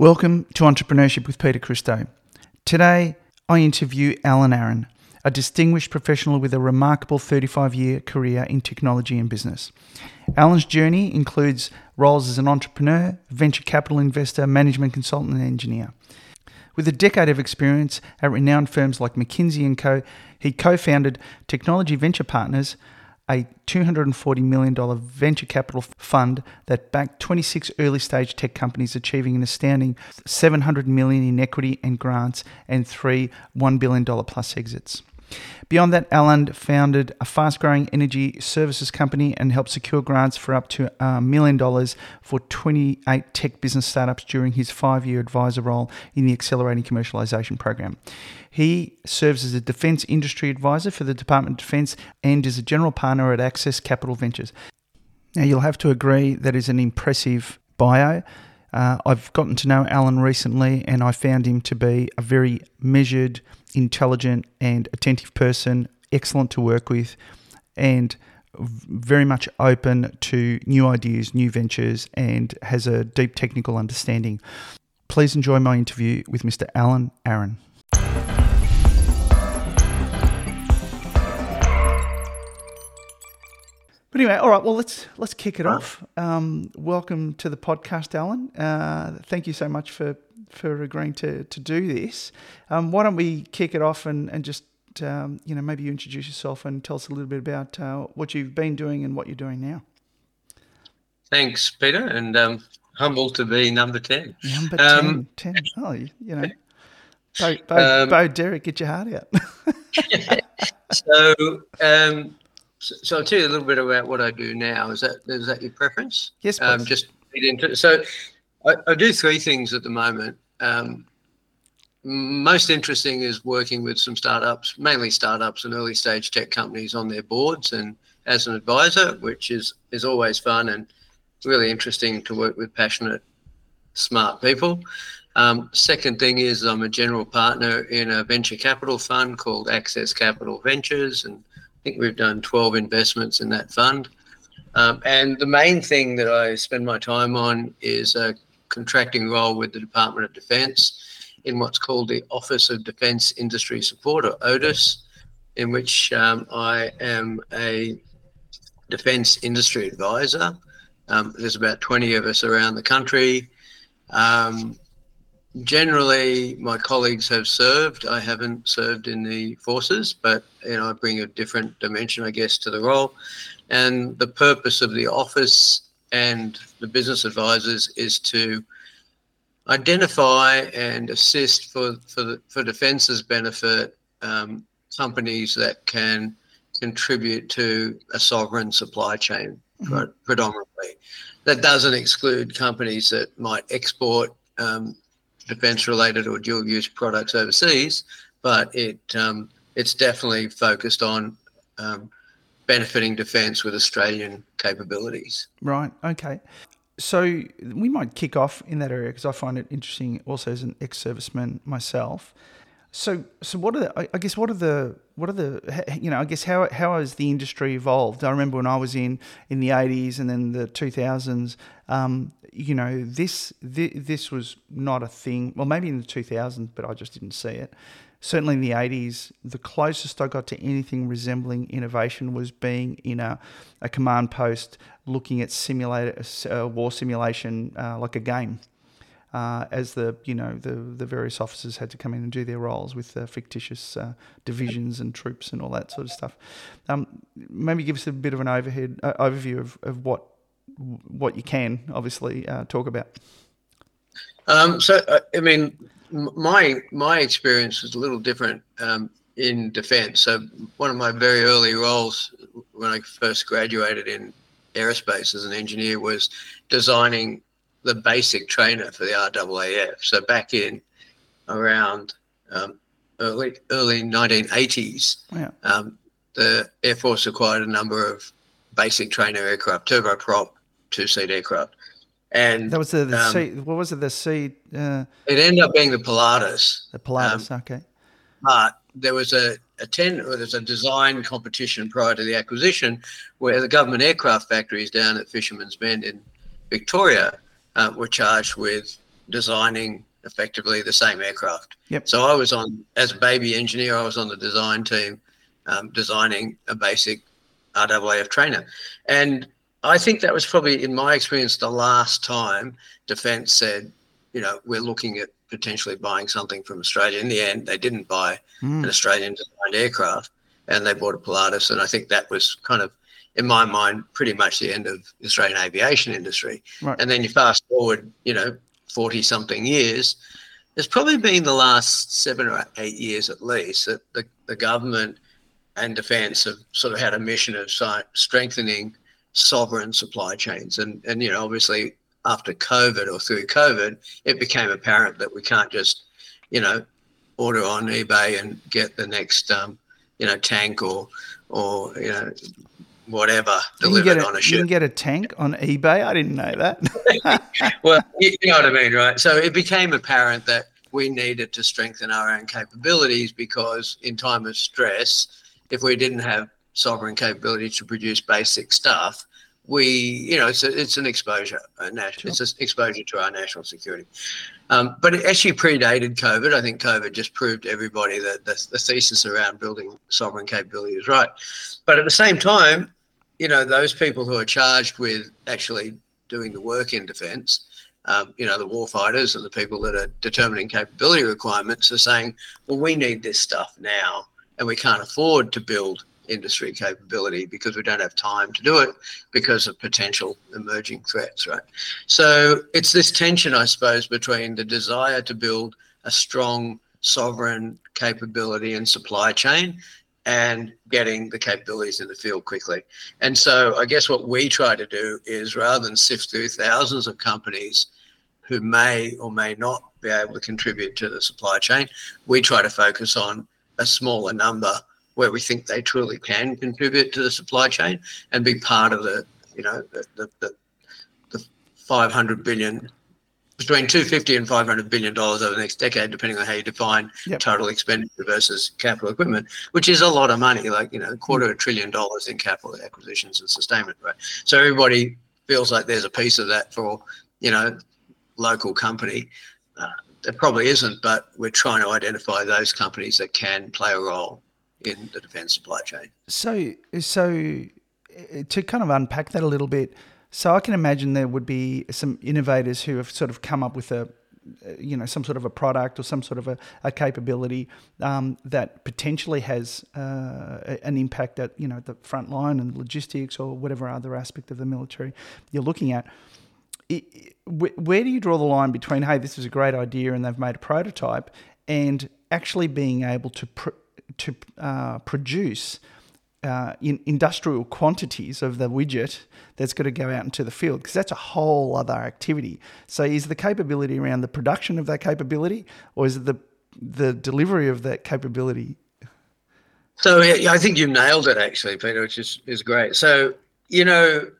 Welcome to Entrepreneurship with Peter Christo. Today, I interview Allan Aaron, a distinguished professional with a remarkable 35 year career in technology and business. Allan's journey includes roles as an entrepreneur, venture capital investor, management consultant, and engineer. With a decade of experience at renowned firms like McKinsey & Co, he co-founded Technology Venture Partners, a $240 million venture capital fund that backed 26 early stage tech companies achieving an astounding 700 million in equity and grants and three $1 billion plus exits. Beyond that, Allan founded a fast growing energy services company and helped secure grants for up to a million dollars for 28 tech business startups during his five year advisor role in the Accelerating Commercialization Program. He serves as a defense industry advisor for the Department of Defense and is a general partner at Access Capital Ventures. Now, you'll have to agree that is an impressive bio. Uh, I've gotten to know Allan recently, and I found him to be a very measured, intelligent, and attentive person, excellent to work with, and very much open to new ideas, new ventures, and has a deep technical understanding. Please enjoy my interview with Mr. Allan Aaron. But anyway, all right. Well, let's let's kick it off. Um, welcome to the podcast, Allan. Uh, thank you so much for for agreeing to to do this. Um, why don't we kick it off and and just um, you know maybe you introduce yourself and tell us a little bit about uh, what you've been doing and what you're doing now. Thanks, Peter, and um, humble to be number ten. Number um, 10, 10. Oh, you, you know, Bo, Bo, um, Bo Derek, get your heart out. so um, so, so, I'll tell you a little bit about what I do now. Is that is that your preference? Yes, um, just into so I, I, do three things at the moment. Um, most interesting is working with some startups, mainly startups and early stage tech companies on their boards and as an advisor, which is is always fun and really interesting to work with passionate, smart people. Um, second thing is I'm a general partner in a venture capital fund called Access Capital Ventures, and think we've done 12 investments in that fund. Um, and the main thing that I spend my time on is a contracting role with the Department of Defence in what's called the Office of Defence Industry Support, or ODIS, in which um, I am a defence industry advisor. Um, there's about 20 of us around the country. Um, generally my colleagues have served. I haven't served in the forces, but you know I bring a different dimension, I guess, to the role. And the purpose of the office and the business advisors is to identify and assist for for the, for defence's benefit um, companies that can contribute to a sovereign supply chain mm-hmm. predominantly. That doesn't exclude companies that might export um, defence related or dual use products overseas, but it um, it's definitely focused on um, benefiting defence with Australian capabilities. Right. Okay. So we might kick off in that area because I find it interesting also as an ex-serviceman myself. So, so what are the, I guess what are the what are the you know I guess how how has the industry evolved? I remember when I was in in the eighties and then the two thousands. Um, you know this, this this was not a thing. Well, maybe in the two thousands, but I just didn't see it. Certainly in the eighties, the closest I got to anything resembling innovation was being in a, a command post looking at simulator uh, war simulation uh, like a game uh, as the you know the the various officers had to come in and do their roles with the fictitious uh, divisions and troops and all that sort of stuff. Um, maybe give us a bit of an overhead uh, overview of, of what what you can obviously uh, talk about. Um, so uh, I mean, my my experience was a little different um, in defence. So one of my very early roles when I first graduated in aerospace as an engineer was designing the basic trainer for the RAAF. So back in around um, early early 1980s, yeah. um, the Air Force acquired a number of basic trainer aircraft, turboprop two-seat aircraft. And that was the, the um, C. What was it? The C. Uh, it ended up being the Pilatus. The Pilatus. Um, okay. But there was a, a ten. Or there's a design competition prior to the acquisition, where the government aircraft factories down at Fisherman's Bend in Victoria uh, were charged with designing effectively the same aircraft. Yep. So I was on, as a baby engineer, I was on the design team um, designing a basic RAAF trainer. And I think that was probably, in my experience, the last time Defence said, you know, we're looking at potentially buying something from Australia. In the end, they didn't buy Mm. an Australian designed aircraft and they bought a Pilatus. And I think that was kind of, in my mind, pretty much the end of the Australian aviation industry. Right. And then you fast forward, you know, 40 something years, it's probably been the last seven or eight years at least that the, the government and defence have sort of had a mission of strengthening sovereign supply chains. And, and, you know, obviously after COVID or through COVID, it became apparent that we can't just, you know, order on eBay and get the next, um, you know, tank or, or, you know, whatever delivered get a, on a you can get a tank on eBay. I didn't know that. well, you know what I mean, right? So it became apparent that we needed to strengthen our own capabilities because in time of stress, if we didn't have sovereign capability to produce basic stuff, we, you know, it's a, it's an exposure, a national, it's an exposure to our national security. Um, but it actually predated COVID. I think COVID just proved to everybody that the, the thesis around building sovereign capability is right. But at the same time, you know, those people who are charged with actually doing the work in defence, um, you know, the warfighters and the people that are determining capability requirements are saying, well, we need this stuff now and we can't afford to build industry capability because we don't have time to do it because of potential emerging threats, right? So it's this tension, I suppose, between the desire to build a strong sovereign capability and supply chain and getting the capabilities in the field quickly. And so I guess what we try to do is rather than sift through thousands of companies who may or may not be able to contribute to the supply chain, we try to focus on a smaller number where we think they truly can contribute to the supply chain and be part of the, you know, the, the, the, the 500 billion between 250 and 500 billion dollars over the next decade, depending on how you define Yep. total expenditure versus capital equipment, which is a lot of money, like you know, a quarter of a trillion dollars in capital acquisitions and sustainment, right? So everybody feels like there's a piece of that for you know, local company. Uh, there probably isn't, but we're trying to identify those companies that can play a role in the defence supply chain. So, so uh, to kind of unpack that a little bit, so I can imagine there would be some innovators who have sort of come up with a, you know, some sort of a product or some sort of a, a capability um, that potentially has uh, an impact at you know the front line and logistics or whatever other aspect of the military you're looking at. I- I- Where do you draw the line between hey, this is a great idea and they've made a prototype, and actually being able to pr- to uh, produce uh, in industrial quantities of the widget that's got to go out into the field because that's a whole other activity. So, is the capability around the production of that capability, or is it the the delivery of that capability? So yeah, I think you nailed it actually, Peter, which is, is great. So, you know,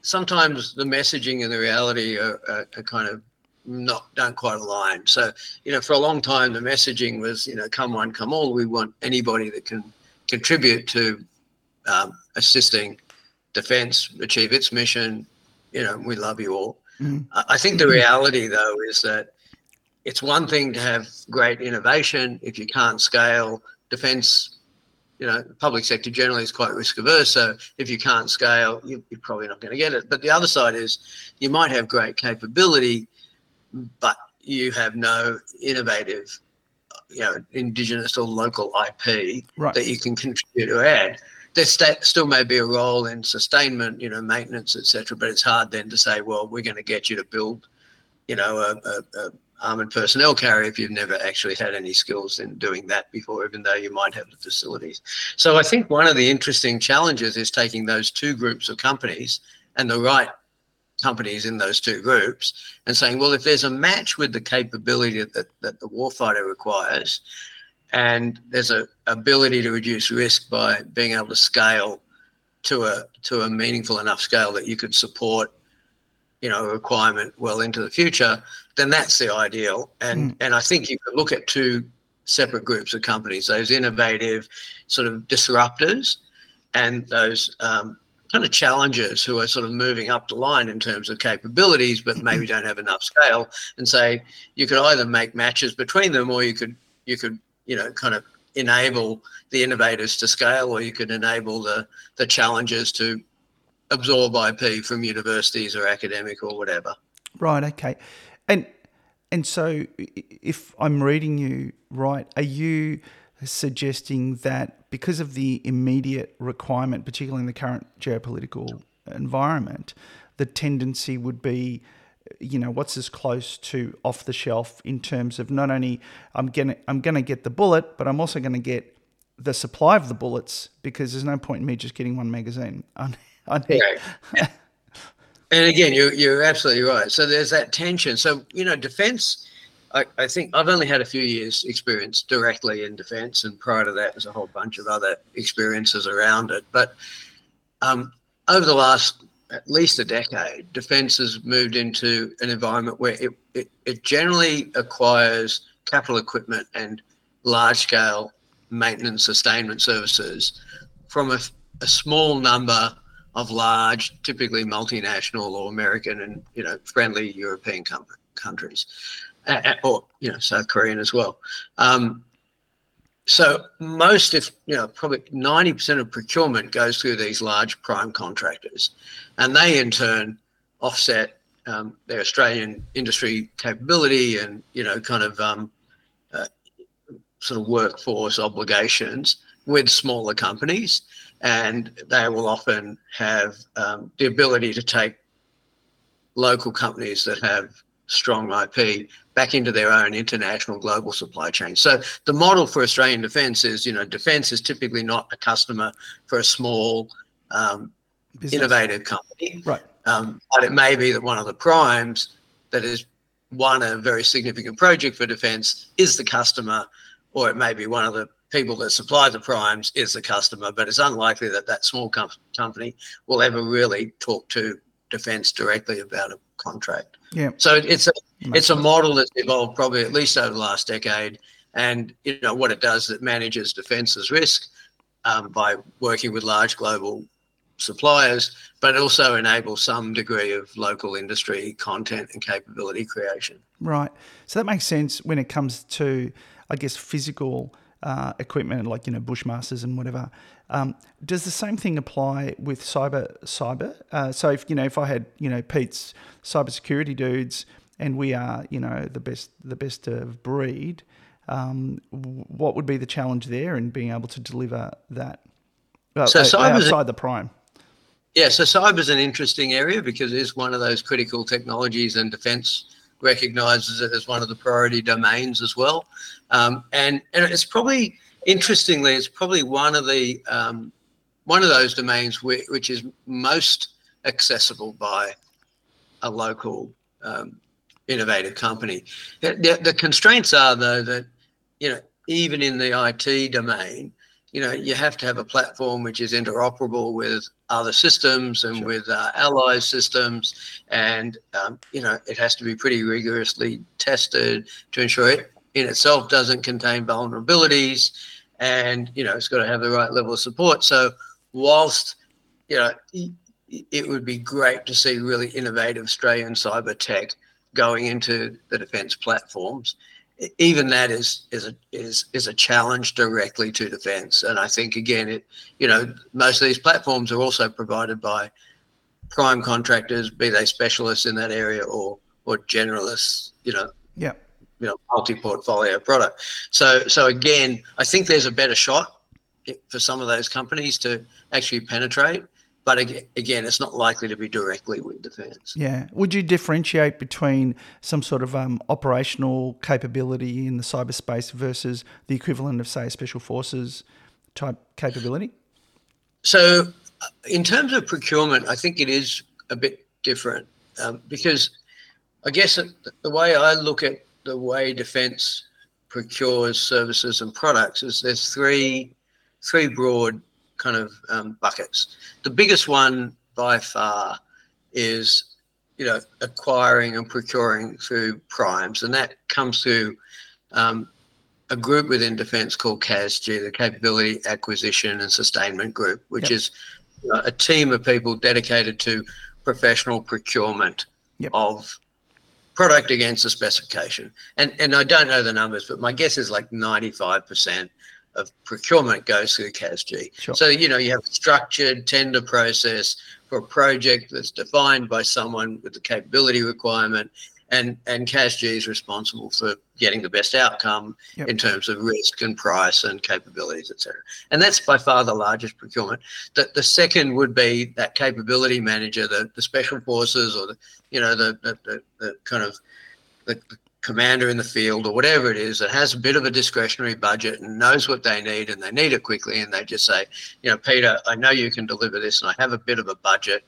sometimes the messaging and the reality are, are, are kind of not don't quite align. So, you know, for a long time the messaging was, you know, come one, come all. We want anybody that can contribute to um, assisting defence achieve its mission. You know, we love you all. Mhm. I think the reality though is that it's one thing to have great innovation if you can't scale defence you know, the public sector generally is quite risk averse. So if you can't scale, you, you're probably not going to get it. But the other side is you might have great capability, but you have no innovative, you know, indigenous or local IP Right. that you can contribute or add. There sta- still may be a role in sustainment, you know, maintenance, etc. But it's hard then to say, well, we're going to get you to build, you know, a, a, a armored personnel carrier if you've never actually had any skills in doing that before, even though you might have the facilities. So I think one of the interesting challenges is taking those two groups of companies and the right companies in those two groups and saying, well, if there's a match with the capability that, that the warfighter requires, and there's a ability to reduce risk by being able to scale to a to a meaningful enough scale that you could support you know a requirement well into the future then that's the ideal. And and i think you could look at two separate groups of companies those innovative sort of disruptors and those um, kind of challengers who are sort of moving up the line in terms of capabilities, but maybe don't have enough scale, and say you could either make matches between them, or you could you could you know kind of enable the innovators to scale, or you could enable the the challengers to absorb IP from universities or academic or whatever. Right. Okay. And and so, if I'm reading you right, are you suggesting that because of the immediate requirement, particularly in the current geopolitical environment, the tendency would be, you know, what's as close to off the shelf in terms of not only I'm gonna I'm gonna get the bullet, but I'm also gonna get the supply of the bullets because there's no point in me just getting one magazine. I, I need, and again, you're you're absolutely right. So there's that tension. So you know, defence I, I think I've only had a few years experience directly in defence, and prior to that, there's a whole bunch of other experiences around it. But um, over the last at least a decade, defence has moved into an environment where it, it, it generally acquires capital equipment and large scale maintenance sustainment services from a, a small number of large, typically multinational or American and you know friendly European com- countries or you know South Korean as well. Um, so most, if you know, probably ninety percent of procurement goes through these large prime contractors, and they in turn offset um, their Australian industry capability and you know kind of um, uh, sort of workforce obligations with smaller companies, and they will often have um, the ability to take local companies that have strong IP back into their own international global supply chain. So the model for Australian defence is, you know, defence is typically not a customer for a small, um, innovative company. Right. Um, but it may be that one of the primes that has won a very significant project for defence is the customer, or it may be one of the people that supply the primes is the customer, but it's unlikely that that small com- company will ever really talk to defence directly about a contract. Yeah. So it's a it's a model that's evolved probably at least over the last decade, and you know what it does it manages defence's risk um, by working with large global suppliers, but it also enables some degree of local industry content and capability creation. Right. So that makes sense when it comes to, I guess, physical uh, equipment like you know Bushmasters and whatever. Um, does the same thing apply with cyber cyber? Uh, so if you know if I had you know Pete's cybersecurity dudes and we are you know the best the best of breed, um, what would be the challenge there in being able to deliver that? Uh, so outside the prime. Yeah, so cyber is an interesting area because it is one of those critical technologies and defence recognizes it as one of the priority domains as well. Um, and, and it's probably, interestingly, it's probably one of the um, one of those domains which, which is most accessible by a local um, innovative company. The, the, constraints are though that you know even in the IT domain, you know you have to have a platform which is interoperable with other systems and sure. with uh, allies systems and um, you know it has to be pretty rigorously tested to ensure it in itself doesn't contain vulnerabilities and you know it's got to have the right level of support so whilst you know it would be great to see really innovative australian cyber tech going into the defence platforms even that is is a is is a challenge directly to defence. And I think again, it you know most of these platforms are also provided by prime contractors, be they specialists in that area or or generalists. You know. Yeah. You know, multi-portfolio product. So so again, I think there's a better shot for some of those companies to actually penetrate but again, it's not likely to be directly with defence. Yeah. Would you differentiate between some sort of um, operational capability in the cyberspace versus the equivalent of, say, special forces type capability? So, uh, in terms of procurement, I think it is a bit different um, because I guess the way I look at the way defence procures services and products is there's three three broad kind of um, buckets. The biggest one by far is you know acquiring and procuring through primes, and that comes through um, a group within defence called CASG, the Capability Acquisition and Sustainment Group, which yep. is you know, a team of people dedicated to professional procurement Yep. of product against the specification. And and I don't know the numbers, but my guess is like 95% of procurement goes through CASG. Sure. So you know you have a structured tender process for a project that's defined by someone with the capability requirement. And, and CASG is responsible for getting the best outcome Yep. in terms of risk and price and capabilities, et cetera. And that's by far the largest procurement. The, the second would be that capability manager, the, the special forces or the, you know, the, the, the, the kind of the, the commander in the field or whatever it is that has a bit of a discretionary budget and knows what they need and they need it quickly. And they just say, you know, Peter, I know you can deliver this and I have a bit of a budget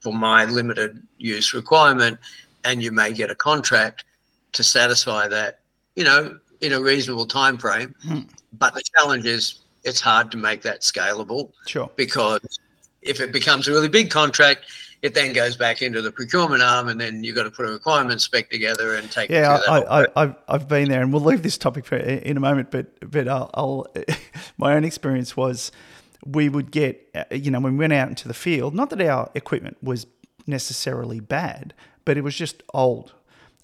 for my limited use requirement. And you may get a contract to satisfy that, you know, in a reasonable time frame. Hmm. But the challenge is it's hard to make that scalable Sure. because if it becomes a really big contract, it then goes back into the procurement arm, and then you've got to put a requirement spec together and take. Yeah, I, I've, I've been there, and we'll leave this topic for in a moment. But but I'll, I'll my own experience was we would get uh, you know when we went out into the field. Not that our equipment was necessarily bad, but it was just old.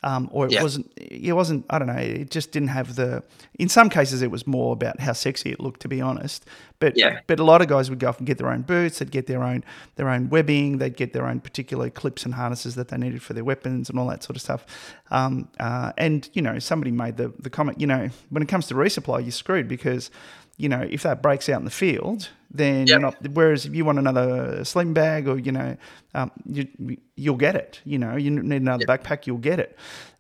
Um, or it Yeah. wasn't. It wasn't. I don't know. It just didn't have the. In some cases, it was more about how sexy it looked, to be honest. But Yeah. but a lot of guys would go off and get their own boots. They'd get their own their own webbing. They'd get their own particular clips and harnesses that they needed for their weapons and all that sort of stuff. Um, uh, and you know, somebody made the the comment. You know, when it comes to resupply, you're screwed because you know if that breaks out in the field, then you're Yep. not. Whereas if you want another sleeping bag or you know, um, you you'll get it. You know, you need another backpack, you'll get it.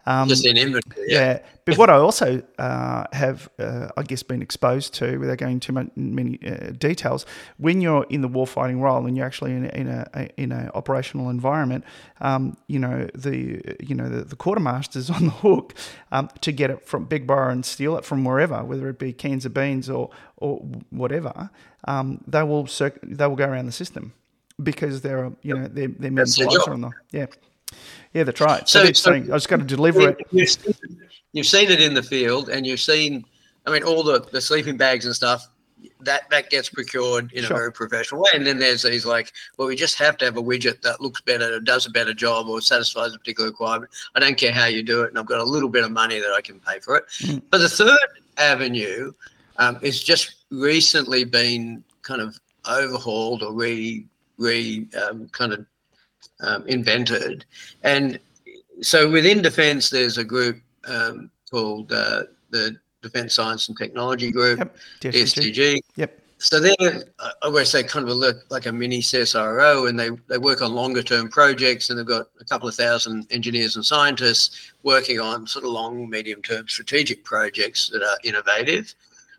Um, just in inventory. Yeah. yeah. But what I also uh, have, uh, I guess, been exposed to, without going too mon- many uh, details, when you're in the warfighting role and you're actually in a, in a, in a operational environment, um, you know the you know the, the quartermaster's on the hook um, to get it from Big Bar and steal it from wherever, whether it be cans of beans or or whatever. Um, they will circ- they will go around the system because they're you know their their men's lives are on the yeah. Yeah, that's right. So, So- I just going to deliver it. You've seen, you've seen it in the field, and you've seen, I mean, all the, the sleeping bags and stuff. That that gets procured in Sure. a very professional way, and then there's these like, well, we just have to have a widget that looks better, or does a better job, or satisfies a particular requirement. I don't care how you do it, and I've got a little bit of money that I can pay for it. Mm. But the third avenue um, is just recently been kind of overhauled or re re um, kind of um, invented, and so within defence, there's a group um, called uh, the Defence Science and Technology Group, Yep. DSTG. Yep. So they're, I always say, kind of a, look like a mini CSIRO, and they, they work on longer term projects, and they've got a couple of thousand engineers and scientists working on sort of long, medium term strategic projects that are innovative.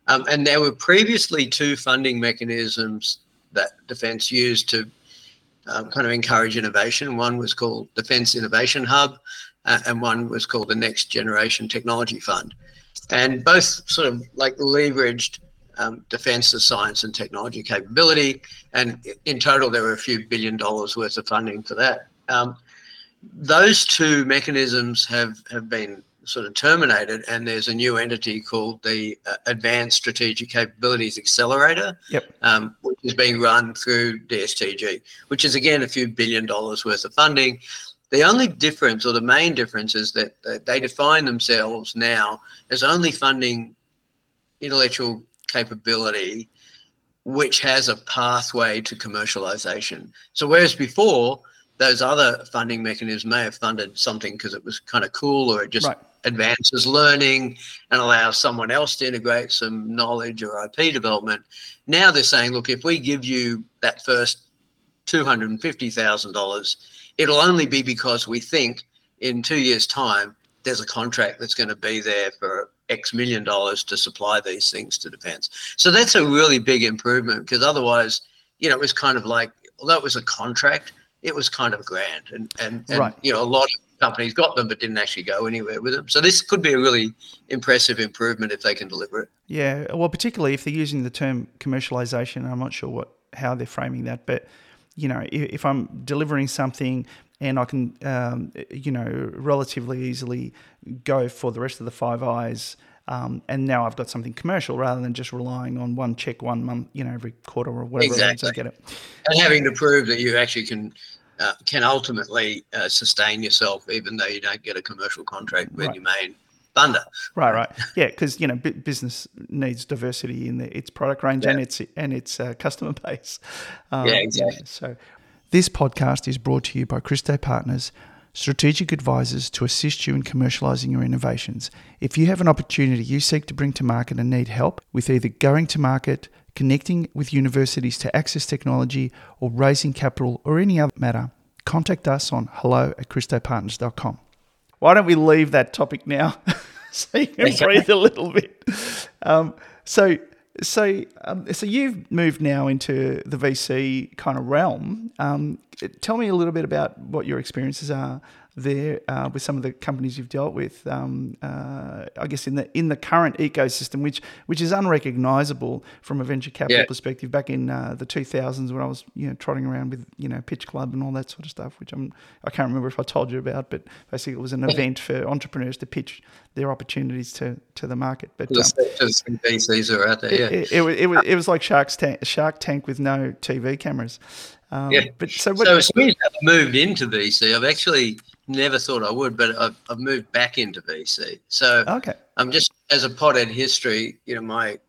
Um, and there were previously two funding mechanisms that Defence used to um, kind of encourage innovation. One was called Defence Innovation Hub, uh, and one was called the Next Generation Technology Fund. And both sort of like leveraged um, defence's science and technology capability. And in total, there were a few billion dollars worth of funding for that. Um, those two mechanisms have, have been sort of terminated, and there's a new entity called the uh, Advanced Strategic Capabilities Accelerator, Yep. um, which is being run through DSTG, which is again a few billion dollars worth of funding. The only difference, or the main difference, is that that they define themselves now as only funding intellectual capability which has a pathway to commercialization. So whereas before those other funding mechanisms may have funded something because it was kind of cool or it just Right. advances learning and allows someone else to integrate some knowledge or IP development. Now they're saying, look, if we give you that first $250,000, it'll only be because we think in two years' time there's a contract that's going to be there for X million dollars to supply these things to defense. So that's a really big improvement because otherwise, you know, it was kind of like, although it was a contract, it was kind of grand. And, and, and Right. you know, a lot of companies got them but didn't actually go anywhere with them. So this could be a really impressive improvement if they can deliver it. Yeah, well, particularly if they're using the term commercialization, I'm not sure what how they're framing that, but you know, if, if I'm delivering something and I can, um, you know, relatively easily go for the rest of the Five Eyes Um, and now I've got something commercial rather than just relying on one check one month, you know, every quarter or whatever exactly. I get it. And having to prove that you actually can uh, can ultimately uh, sustain yourself, even though you don't get a commercial contract with right. your main funder. Right, right, yeah, because you know b- business needs diversity in the, its product range yeah. and its and its uh, customer base. Um, yeah, exactly. So, this podcast is brought to you by Christo Partners strategic advisors to assist you in commercializing your innovations. If you have an opportunity you seek to bring to market and need help with either going to market, connecting with universities to access technology, or raising capital or any other matter, contact us on hello at christopartners.com. Why don't we leave that topic now so you can breathe a little bit? Um, so, so, um, so you've moved now into the VC kind of realm. Um, tell me a little bit about what your experiences are there uh, with some of the companies you've dealt with. Um, uh, I guess in the in the current ecosystem, which which is unrecognizable from a venture capital yeah. perspective. Back in uh, the 2000s, when I was you know trotting around with you know Pitch Club and all that sort of stuff, which I'm I can't remember if I told you about, but basically it was an event for entrepreneurs to pitch their opportunities to to the market. But um, VCs are out there. Yeah, it, it, it, it, was it was like Shark's Tank, Shark Tank with no TV cameras. Um, yeah. But so, what, so since I've moved into VC, I've actually never thought I would, but I've, I've moved back into VC. So okay. I'm just as a pothead history. You know, my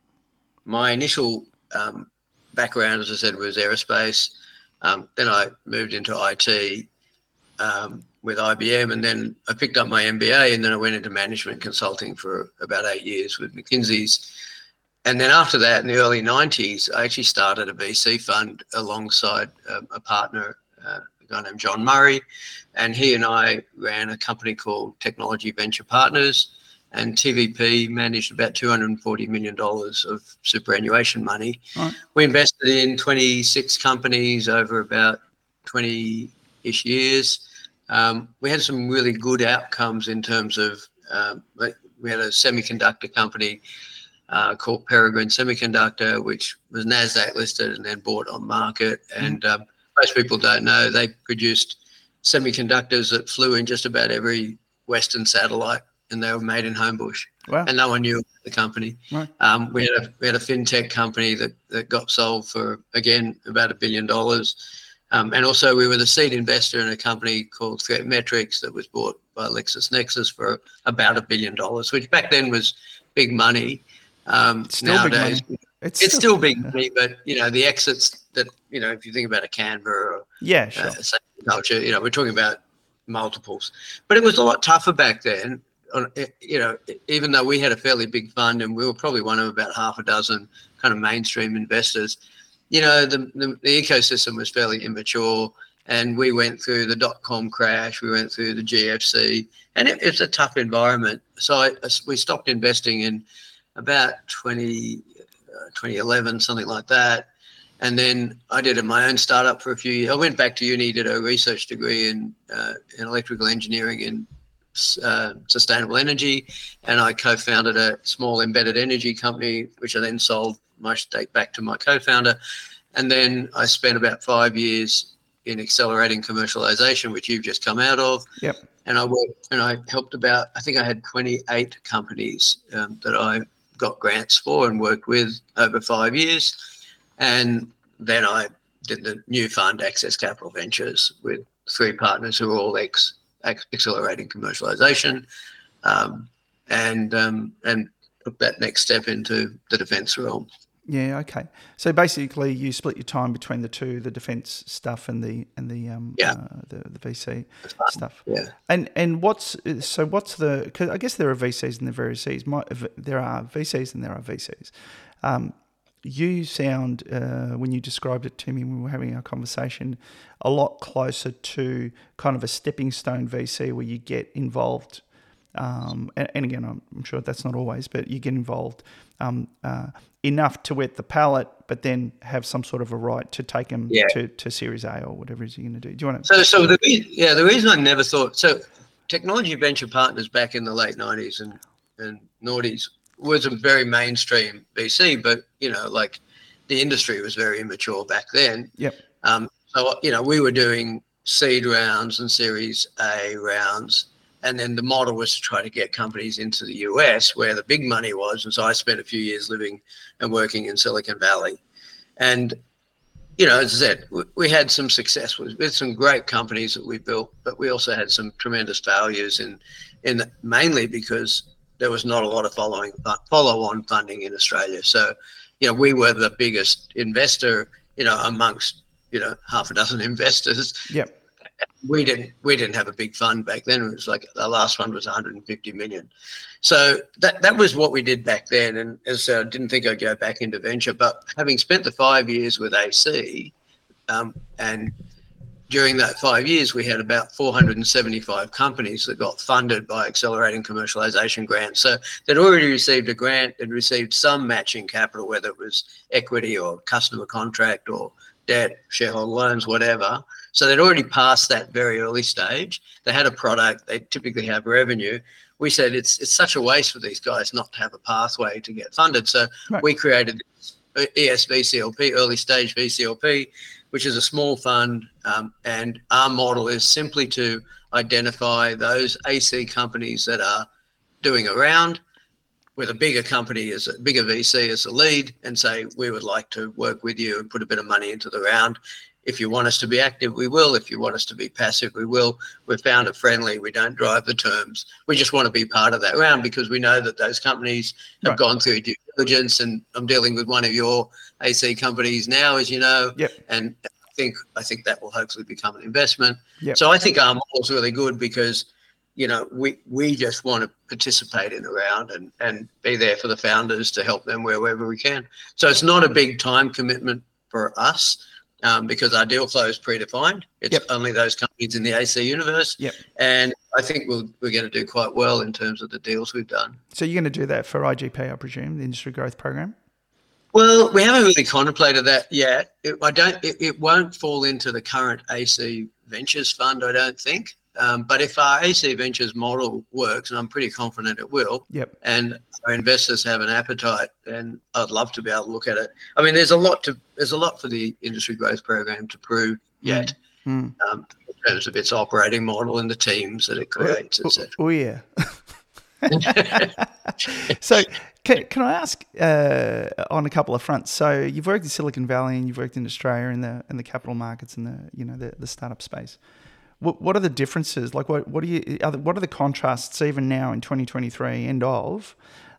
my initial um, background, as I said, was aerospace. Um, then I moved into IT um, with IBM, and then I picked up my MBA, and then I went into management consulting for about eight years with McKinsey's. And then after that, in the early 90s, I actually started a VC fund alongside um, a partner, uh, a guy named John Murray. And he and I ran a company called Technology Venture Partners. And TVP managed about $240 million of superannuation money. Right. We invested in 26 companies over about 20 ish years. Um, we had some really good outcomes in terms of um, we had a semiconductor company uh, called Peregrine Semiconductor, which was Nasdaq listed and then bought on market. Mm-hmm. And um, most people don't know they produced semiconductors that flew in just about every Western satellite, and they were made in Homebush. Wow. And no one knew the company. Right. Um, we had a we had a fintech company that that got sold for again about a billion dollars. Um, and also, we were the seed investor in a company called ThreatMetrix that was bought by LexisNexis for about a billion dollars, which back then was big money. Um, still nowadays, it's, it's, still, still big money, but you know the exits that you know if you think about a Canva or yeah, sure. Uh, culture, you know we're talking about multiples, but it was a lot tougher back then. On, You know, even though we had a fairly big fund and we were probably one of about half a dozen kind of mainstream investors, you know the, the, the ecosystem was fairly immature and we went through the dot com crash, we went through the GFC, and it, it's a tough environment. So I, we stopped investing in about 20, uh, 2011, something like that. And then I did my own startup for a few years. I went back to uni, did a research degree in, uh, in electrical engineering and uh, sustainable energy, and I co-founded a small embedded energy company, which I then sold my stake back to my co-founder. And then I spent about five years in accelerating commercialization, which you've just come out of. Yep. And I worked and I helped about I think I had 28 companies um, that I got grants for and worked with over five years. And then I did the new fund, Access Capital Ventures, with three partners who are all ex, accelerating commercialization, um, and um, and took that next step into the defence realm. Yeah. Okay. So basically, you split your time between the two, the defence stuff and the and the um yeah. uh, the the VC stuff. Yeah. And and what's so what's the? Because I guess there are VCs and there are VCs. there are VCs and there are VCs. Um, you sound uh, when you described it to me when we were having our conversation a lot closer to kind of a stepping stone VC where you get involved um, and, and, again, I'm, I'm, sure that's not always, but you get involved um, uh, enough to wet the palate, but then have some sort of a right to take them yeah. to, to Series A or whatever it is you're going to do. Do you want to? So, so the yeah, the reason I never thought so, technology venture partners back in the late '90s and and noughties was a very mainstream VC, but you know, like the industry was very immature back then. Yep. Um, so you know, we were doing seed rounds and Series A rounds and then the model was to try to get companies into the US where the big money was. And so I spent a few years living and working in Silicon Valley. And, you know, as I said, we, had some success with, with some great companies that we built, but we also had some tremendous failures in, in mainly because there was not a lot of following uh, follow-on funding in Australia. So, you know, we were the biggest investor, you know, amongst, you know, half a dozen investors. Yep we didn't we didn't have a big fund back then. It was like the last fund was 150 million. So that that was what we did back then. And as I didn't think I'd go back into venture, but having spent the five years with AC, um, and during that five years, we had about 475 companies that got funded by accelerating commercialization grants. So they'd already received a grant, they'd received some matching capital, whether it was equity or customer contract or debt, shareholder loans, whatever. So they'd already passed that very early stage. They had a product, they typically have revenue. We said it's it's such a waste for these guys not to have a pathway to get funded. So right. we created ESVCLP, early stage VCLP, which is a small fund. Um, and our model is simply to identify those AC companies that are doing around with a bigger company as a bigger VC as a lead and say, we would like to work with you and put a bit of money into the round. If you want us to be active, we will. If you want us to be passive, we will. We're founder friendly. We don't drive the terms. We just want to be part of that round because we know that those companies have right. gone through due diligence. And I'm dealing with one of your AC companies now, as you know. Yep. And I think I think that will hopefully become an investment. Yep. So I think our model's really good because you know, we we just want to participate in the round and and be there for the founders to help them wherever we can. So it's not a big time commitment for us um, because our deal flow is predefined. It's yep. only those companies in the AC universe. Yep. And I think we'll, we're going to do quite well in terms of the deals we've done. So you're going to do that for IGP, I presume, the Industry Growth Program? Well, we haven't really contemplated that yet. It, I don't. It, it won't fall into the current AC Ventures Fund, I don't think. Um, but if our AC Ventures model works, and I'm pretty confident it will, yep. and our investors have an appetite, and I'd love to be able to look at it. I mean, there's a lot to there's a lot for the industry growth program to prove yet, mm. um, in terms of its operating model and the teams that it creates, oh, etc. Oh yeah. so can, can I ask uh, on a couple of fronts? So you've worked in Silicon Valley and you've worked in Australia in the in the capital markets and the you know the, the startup space. What, what are the differences? Like, what, what, are you, are the, what are the contrasts even now in 2023, end of,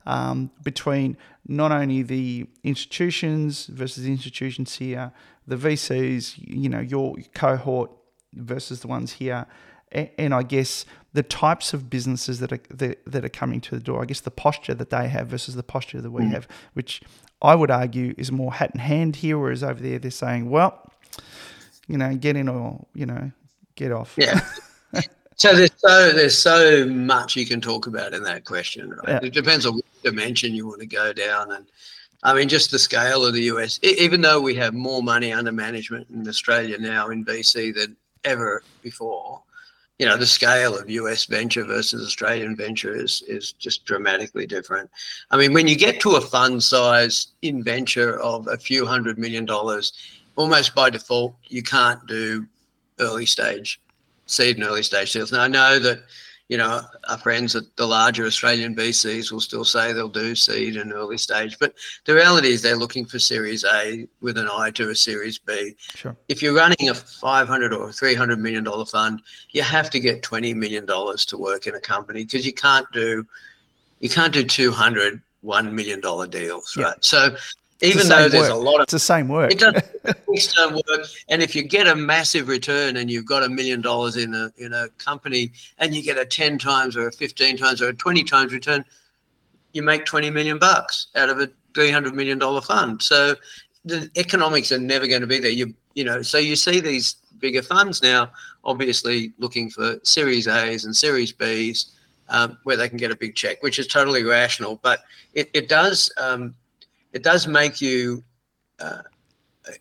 um, between not only the institutions versus the institutions here, the VCs, you know, your cohort versus the ones here, and, and I guess the types of businesses that are that, that, are coming to the door. I guess the posture that they have versus the posture that we mm. have, which I would argue is more hat in hand here, whereas over there they're saying, well, you know, get in or you know, get off. Yeah. so there's so there's so much you can talk about in that question. Right? Yeah. It depends on dimension you want to go down, and I mean just the scale of the US. Even though we have more money under management in Australia now in VC than ever before, you know the scale of US venture versus Australian venture is is just dramatically different. I mean, when you get to a fund size in venture of a few hundred million dollars, almost by default, you can't do early stage seed and early stage deals. Now I know that you know our friends at the larger Australian VCs will still say they'll do seed and early stage, but the reality is they're looking for Series A with an eye to a Series B. Sure. If you're running a 500 or 300 million dollar fund, you have to get 20 million dollars to work in a company because you can't do you can't do 200 one million dollar deals, right? So even the though there's work. a lot of it's the same work. It does don't work. And if you get a massive return and you've got a million dollars in a in a company and you get a 10 times or a 15 times or a 20 times return, you make 20 million bucks out of a 300 million dollar fund. So the economics are never going to be there. You you know, so you see these bigger funds now obviously looking for series A's and series B's um, where they can get a big check, which is totally rational. But it, it does um, it does make you uh,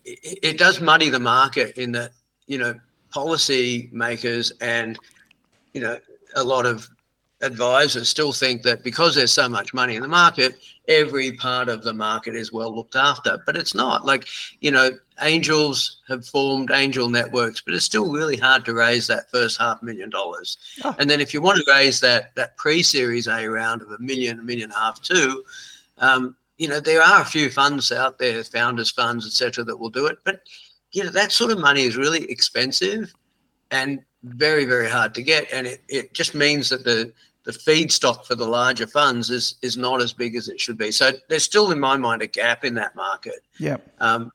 it, it, does muddy the market in that you know policy makers and you know a lot of advisors still think that because there's so much money in the market, every part of the market is well looked after. But it's not. Like, you know, angels have formed angel networks, but it's still really hard to raise that first half million dollars. Oh. And then if you want to raise that that pre-series A round of a million, a million and a half, two, um, you know, there are a few funds out there, founders funds, etc., that will do it. But you know, that sort of money is really expensive and very, very hard to get. And it, it just means that the the feedstock for the larger funds is is not as big as it should be. So there's still, in my mind, a gap in that market. Yeah. Um,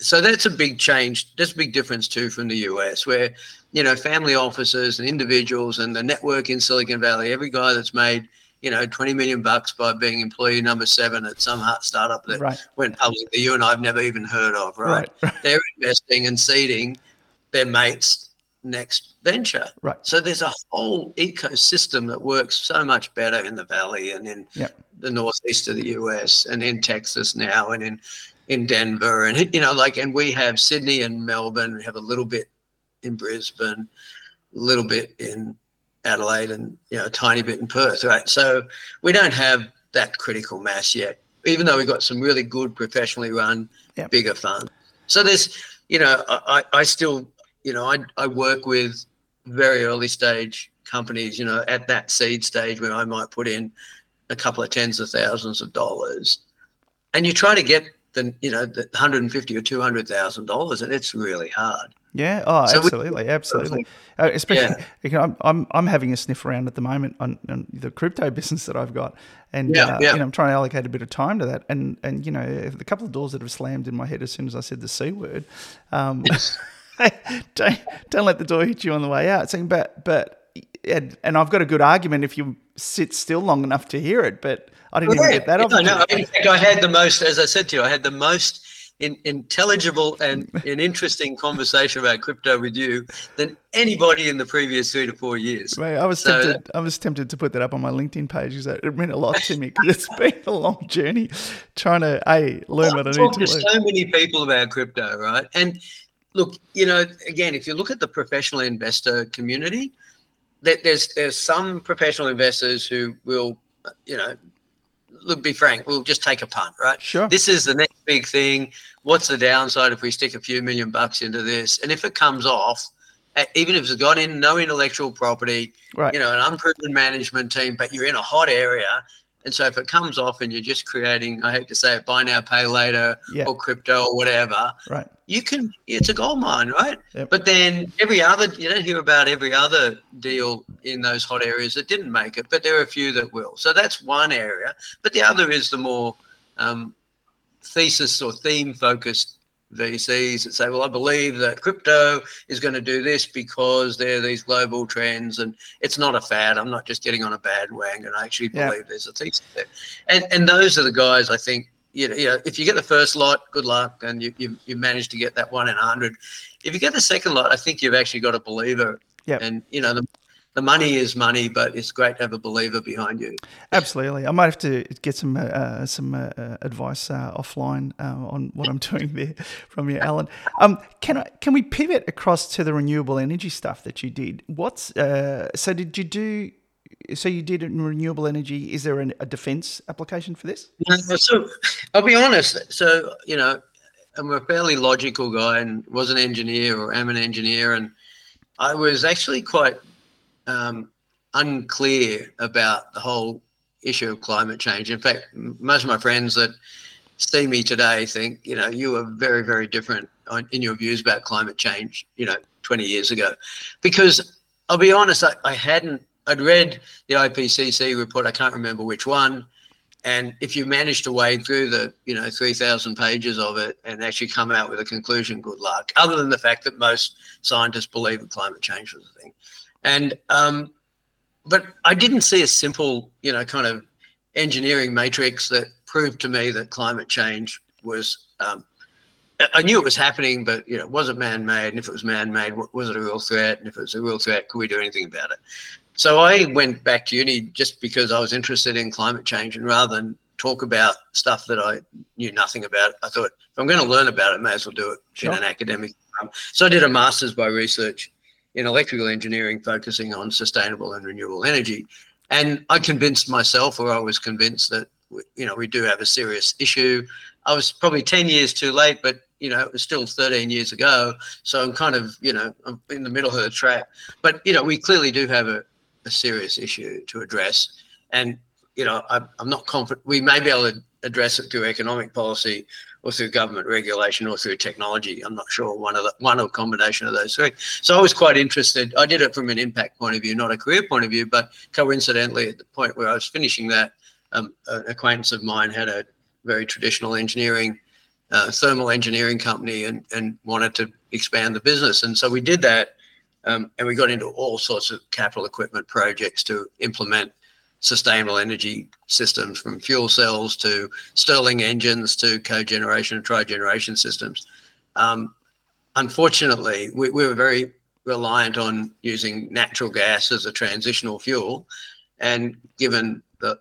so that's a big change. That's a big difference too from the US, where you know family offices and individuals and the network in Silicon Valley, every guy that's made you know 20 million bucks by being employee number seven at some startup that right. went public that you and I've never even heard of, right? right. They're investing and seeding their mates next venture. Right. So there's a whole ecosystem that works so much better in the valley and in yep. the northeast of the US and in Texas now and in in Denver and you know like and we have Sydney and Melbourne. We have a little bit in Brisbane, a little bit in Adelaide, and you know a tiny bit in Perth. Right. So we don't have that critical mass yet, even though we've got some really good professionally run yep. bigger funds. So there's you know I, I still you know, I, I work with very early stage companies, you know, at that seed stage where I might put in a couple of tens of thousands of dollars. And you try to get the, you know, the 150 or 200,000 dollars and it's really hard. Yeah. Oh, so absolutely, we, absolutely. Uh, especially, yeah. I'm, I'm I'm having a sniff around at the moment on, on the crypto business that I've got, and yeah, uh, yeah. You know, I'm trying to allocate a bit of time to that. And and you know, a couple of doors that have slammed in my head as soon as I said the c word. Um, don't don't let the door hit you on the way out. Saying, but but and, and I've got a good argument if you sit still long enough to hear it. But I didn't well, even get that off. No, no. In fact, I had the most, as I said to you, I had the most in, intelligible and an interesting conversation about crypto with you than anybody in the previous three to four years. Mate, I was so, tempted. I was tempted to put that up on my LinkedIn page because it meant a lot to me because it's been a long journey trying to a learn what I need to, to. So many people about crypto, right? And look, you know, again, if you look at the professional investor community, that there's there's some professional investors who will, you know, look, be frank, we'll just take a punt, right? Sure. This is the next big thing. What's the downside if we stick a few million bucks into this? And if it comes off, uh, even if it's got in no intellectual property, right. you know, an unproven management team, but you're in a hot area and so if it comes off and you're just creating, I hate to say it, buy now, pay later yeah. or crypto or whatever, right? You can, it's a gold mine, right? Yep. But then every other, you don't hear about every other deal in those hot areas that didn't make it, but there are a few that will. So that's one area. But the other is the more um, thesis or theme focused VCs that say, well, I believe that crypto is going to do this because there are these global trends and it's not a fad. I'm not just getting on a bad bandwagon. I actually believe yeah. there's a thesis there. And and those are the guys I think, you know, you know, if you get the first lot, good luck and you, you, you manage to get that one in a hundred. If you get the second lot, I think you've actually got a believer. Yeah. And, you know, the, the money is money, but it's great to have a believer behind you. Absolutely, I might have to get some uh, uh some uh, uh, advice uh, offline uh, on what I'm doing there from you, Allan. Um, can I can we pivot across to the renewable energy stuff that you did? What's so did you do? So you did in renewable energy. Is there an, a defence application for this? so I'll be honest. So you know, I'm a fairly logical guy and was an engineer or am an engineer, and I was actually quite um, unclear about the whole issue of climate change. In fact, most of my friends that see me today think, you know, you are very, very different in your views about climate change, you know, 20 years ago. Because I'll be honest, I, I hadn't, I'd read the IPCC report, I can't remember which one. And if you manage to wade through the, you know, 3,000 pages of it and actually come out with a conclusion, good luck. Other than the fact that most scientists believe that climate change was a thing. And um, but I didn't see a simple, you know, kind of engineering matrix that proved to me that climate change was. Um, I knew it was happening, but you know, was it man-made? And if it was man-made, was it a real threat? And if it was a real threat, could we do anything about it? So I went back to uni just because I was interested in climate change, and rather than talk about stuff that I knew nothing about, I thought if I'm going to learn about it, I may as well do it sure. in an academic. So I did a master's by research in electrical engineering focusing on sustainable and renewable energy. And I convinced myself, or I was convinced that you know we do have a serious issue. I was probably ten years too late, but you know it was still 13 years ago. So I'm kind of you know I'm in the middle of the track. But you know we clearly do have a, a serious issue to address, and you know I, I'm not confident we may be able to address it through economic policy or through government regulation or through technology. I'm not sure one of the, one or combination of those three. So I was quite interested. I did it from an impact point of view, not a career point of view, but coincidentally at the point where I was finishing that, um, an acquaintance of mine had a very traditional engineering, uh, thermal engineering company and, and wanted to expand the business. And so we did that. Um, and we got into all sorts of capital equipment projects to implement sustainable energy systems from fuel cells to Stirling engines to cogeneration and trigeneration systems. Um, unfortunately, we, we, were very reliant on using natural gas as a transitional fuel. And given the,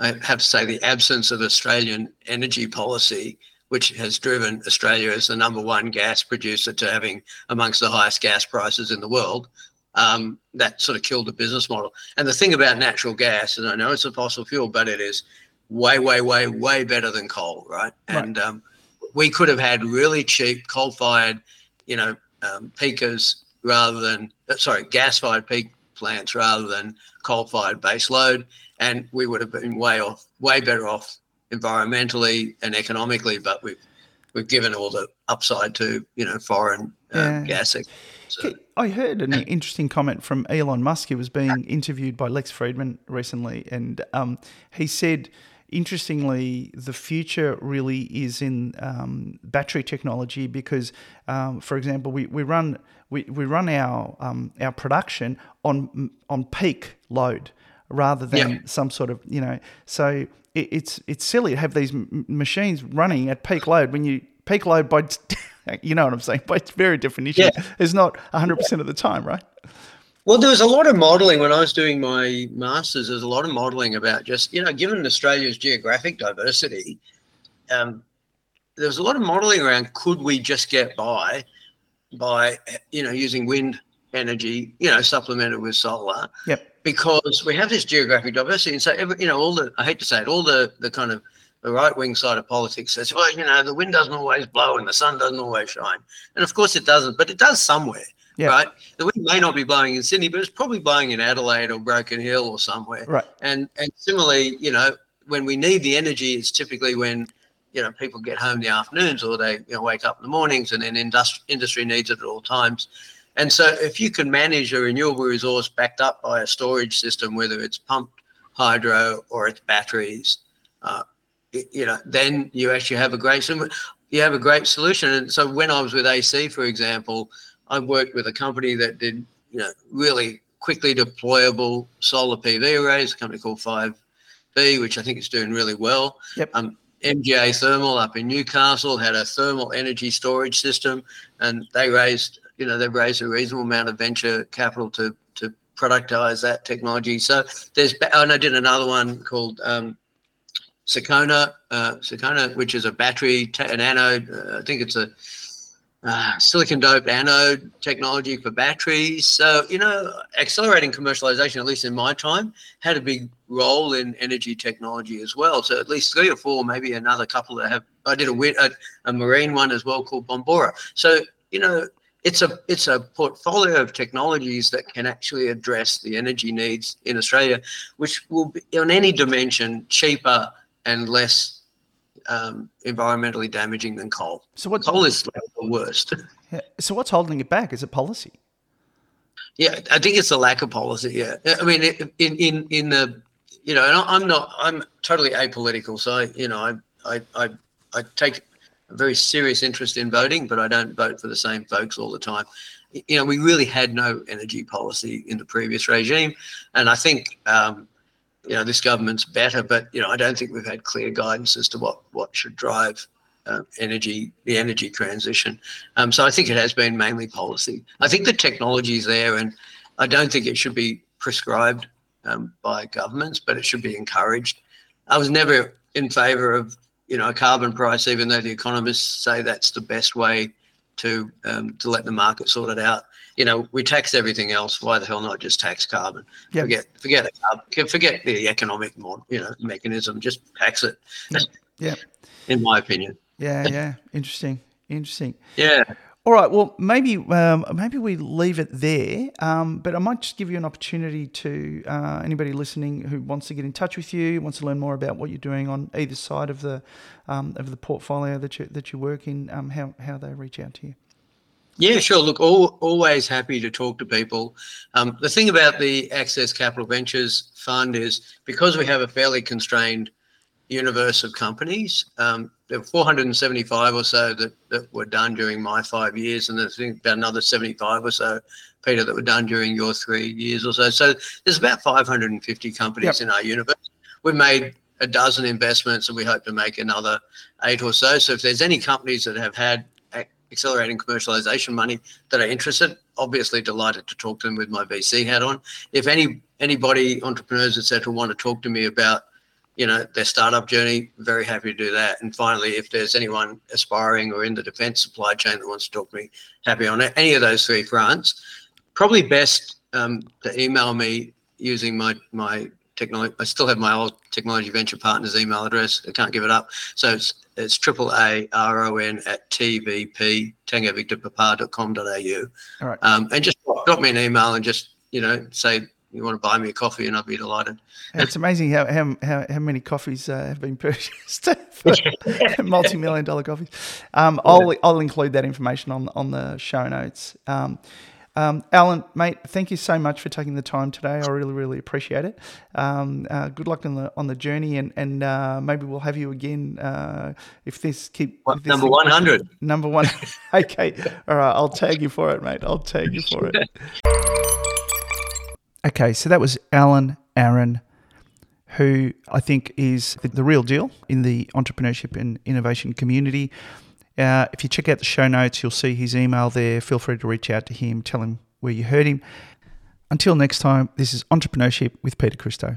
I have to say, the absence of Australian energy policy, which has driven Australia as the number one gas producer to having amongst the highest gas prices in the world, um, that sort of killed the business model. And the thing about natural gas, and I know it's a fossil fuel, but it is way, way, way, way better than coal, right? right. And um, we could have had really cheap coal-fired, you know, um, peakers rather than uh, sorry, gas-fired peak plants rather than coal-fired base load, and we would have been way off, way better off environmentally and economically. But we've we've given all the upside to you know foreign uh, yeah. gas. So. I heard an interesting comment from Elon Musk. He was being interviewed by Lex Fridman recently, and um, he said, interestingly, the future really is in um, battery technology because, um, for example, we, we run we, we run our um, our production on on peak load rather than yeah. some sort of you know so it, it's it's silly to have these m- machines running at peak load when you peak load by You know what I'm saying? By its very definition, yeah. it's not 100% of the time, right? Well, there was a lot of modelling when I was doing my masters. There's a lot of modelling about just you know, given Australia's geographic diversity, um, there was a lot of modelling around could we just get by by you know using wind energy, you know, supplemented with solar. Yep. Because we have this geographic diversity, and so every, you know, all the I hate to say it, all the the kind of the right wing side of politics says, well, you know, the wind doesn't always blow and the sun doesn't always shine. And of course it doesn't, but it does somewhere, yeah. right? The wind may not be blowing in Sydney, but it's probably blowing in Adelaide or Broken Hill or somewhere. Right. And and similarly, you know, when we need the energy, it's typically when you know people get home in the afternoons or they you know wake up in the mornings, and then industry industry needs it at all times. And so, if you can manage a renewable resource backed up by a storage system, whether it's pumped hydro or it's batteries, uh, you know, then you actually have a great you have a great solution. And so when I was with AC, for example, I worked with a company that did you know really quickly deployable solar PV arrays, a company called 5B, which I think is doing really well. Yep. Um, MGA Thermal up in Newcastle had a thermal energy storage system, and they raised, you know, they've raised a reasonable amount of venture capital to to productize that technology. So there's, and I did another one called um, Sicona, uh, Sicona, which is a battery, an anode. Uh, I think it's a uh, silicon doped anode technology for batteries. So, you know, accelerating commercialization, at least in my time, had a big role in energy technology as well. So, at least three or four, maybe another couple that have. I did a, a, a marine one as well called Bombora. So, you know, it's a it's a portfolio of technologies that can actually address the energy needs in Australia, which will be on any dimension cheaper and less um, environmentally damaging than coal. So what coal is the worst. Yeah. So what's holding it back? Is it policy? Yeah, I think it's a lack of policy. Yeah, I mean, in in in the you know, and I'm not, I'm totally apolitical. So I, you know, I I I, I take a very serious interest in voting, but I don't vote for the same folks all the time. You know, we really had no energy policy in the previous regime, and I think um, you know, this government's better, but you know, I don't think we've had clear guidance as to what what should drive uh, energy, the energy transition. Um, so I think it has been mainly policy. I think the technology is there, and I don't think it should be prescribed um, by governments, but it should be encouraged. I was never in favour of you know a carbon price, even though the economists say that's the best way to um, to let the market sort it out. You know, we tax everything else. Why the hell not just tax carbon? Yeah. Forget forget it. Forget the economic model, you know, mechanism. Just tax it. Yeah. In my opinion. Yeah, yeah. Interesting. Interesting. Yeah. All right. Well, maybe um, maybe we leave it there. Um, but I might just give you an opportunity to uh, anybody listening who wants to get in touch with you, wants to learn more about what you're doing on either side of the um, of the portfolio that you that you work in. Um, how how they reach out to you. Yeah, sure. Look, all, always happy to talk to people. Um, the thing about the Access Capital Ventures Fund is because we have a fairly constrained universe of companies. Um, there were 475 or so that, that were done during my five years, and there's about another 75 or so, Peter, that were done during your three years or so. So there's about 550 companies Yep. in our universe. We've made a dozen investments, and we hope to make another eight or so. So if there's any companies that have had accelerating commercialization money that are interested, obviously delighted to talk to them with my VC hat on. If any anybody, entrepreneurs, etc., want to talk to me about you know their startup journey very happy to do that. And finally if there's anyone aspiring or in the defense supply chain that wants to talk to me happy on any of those three fronts. Probably best um, to email me using my my technology i still have my old technology venture partners email address. I can't give it up. So it's it's triple a r o n at tvp tango victor papa.com.au All right. um, and just drop me an email and just you know say you want to buy me a coffee and i'd be delighted It's amazing how how, how, how many coffees uh, have been purchased for multi-million dollar coffees. Um, I'll I'll include that information on on the show notes. Um, um, Allan, mate, thank you so much for taking the time today. I really really appreciate it. Um, uh, good luck on the on the journey, and and uh, maybe we'll have you again uh, if this keep if this number 100 Number one. okay. All right. I'll tag you for it, mate. I'll tag you for it. okay. So that was Allan Aaron, who I think is the, the real deal in the entrepreneurship and innovation community. Uh, if you check out the show notes, you'll see his email there. Feel free to reach out to him, tell him where you heard him. Until next time, this is Entrepreneurship with Peter Christo.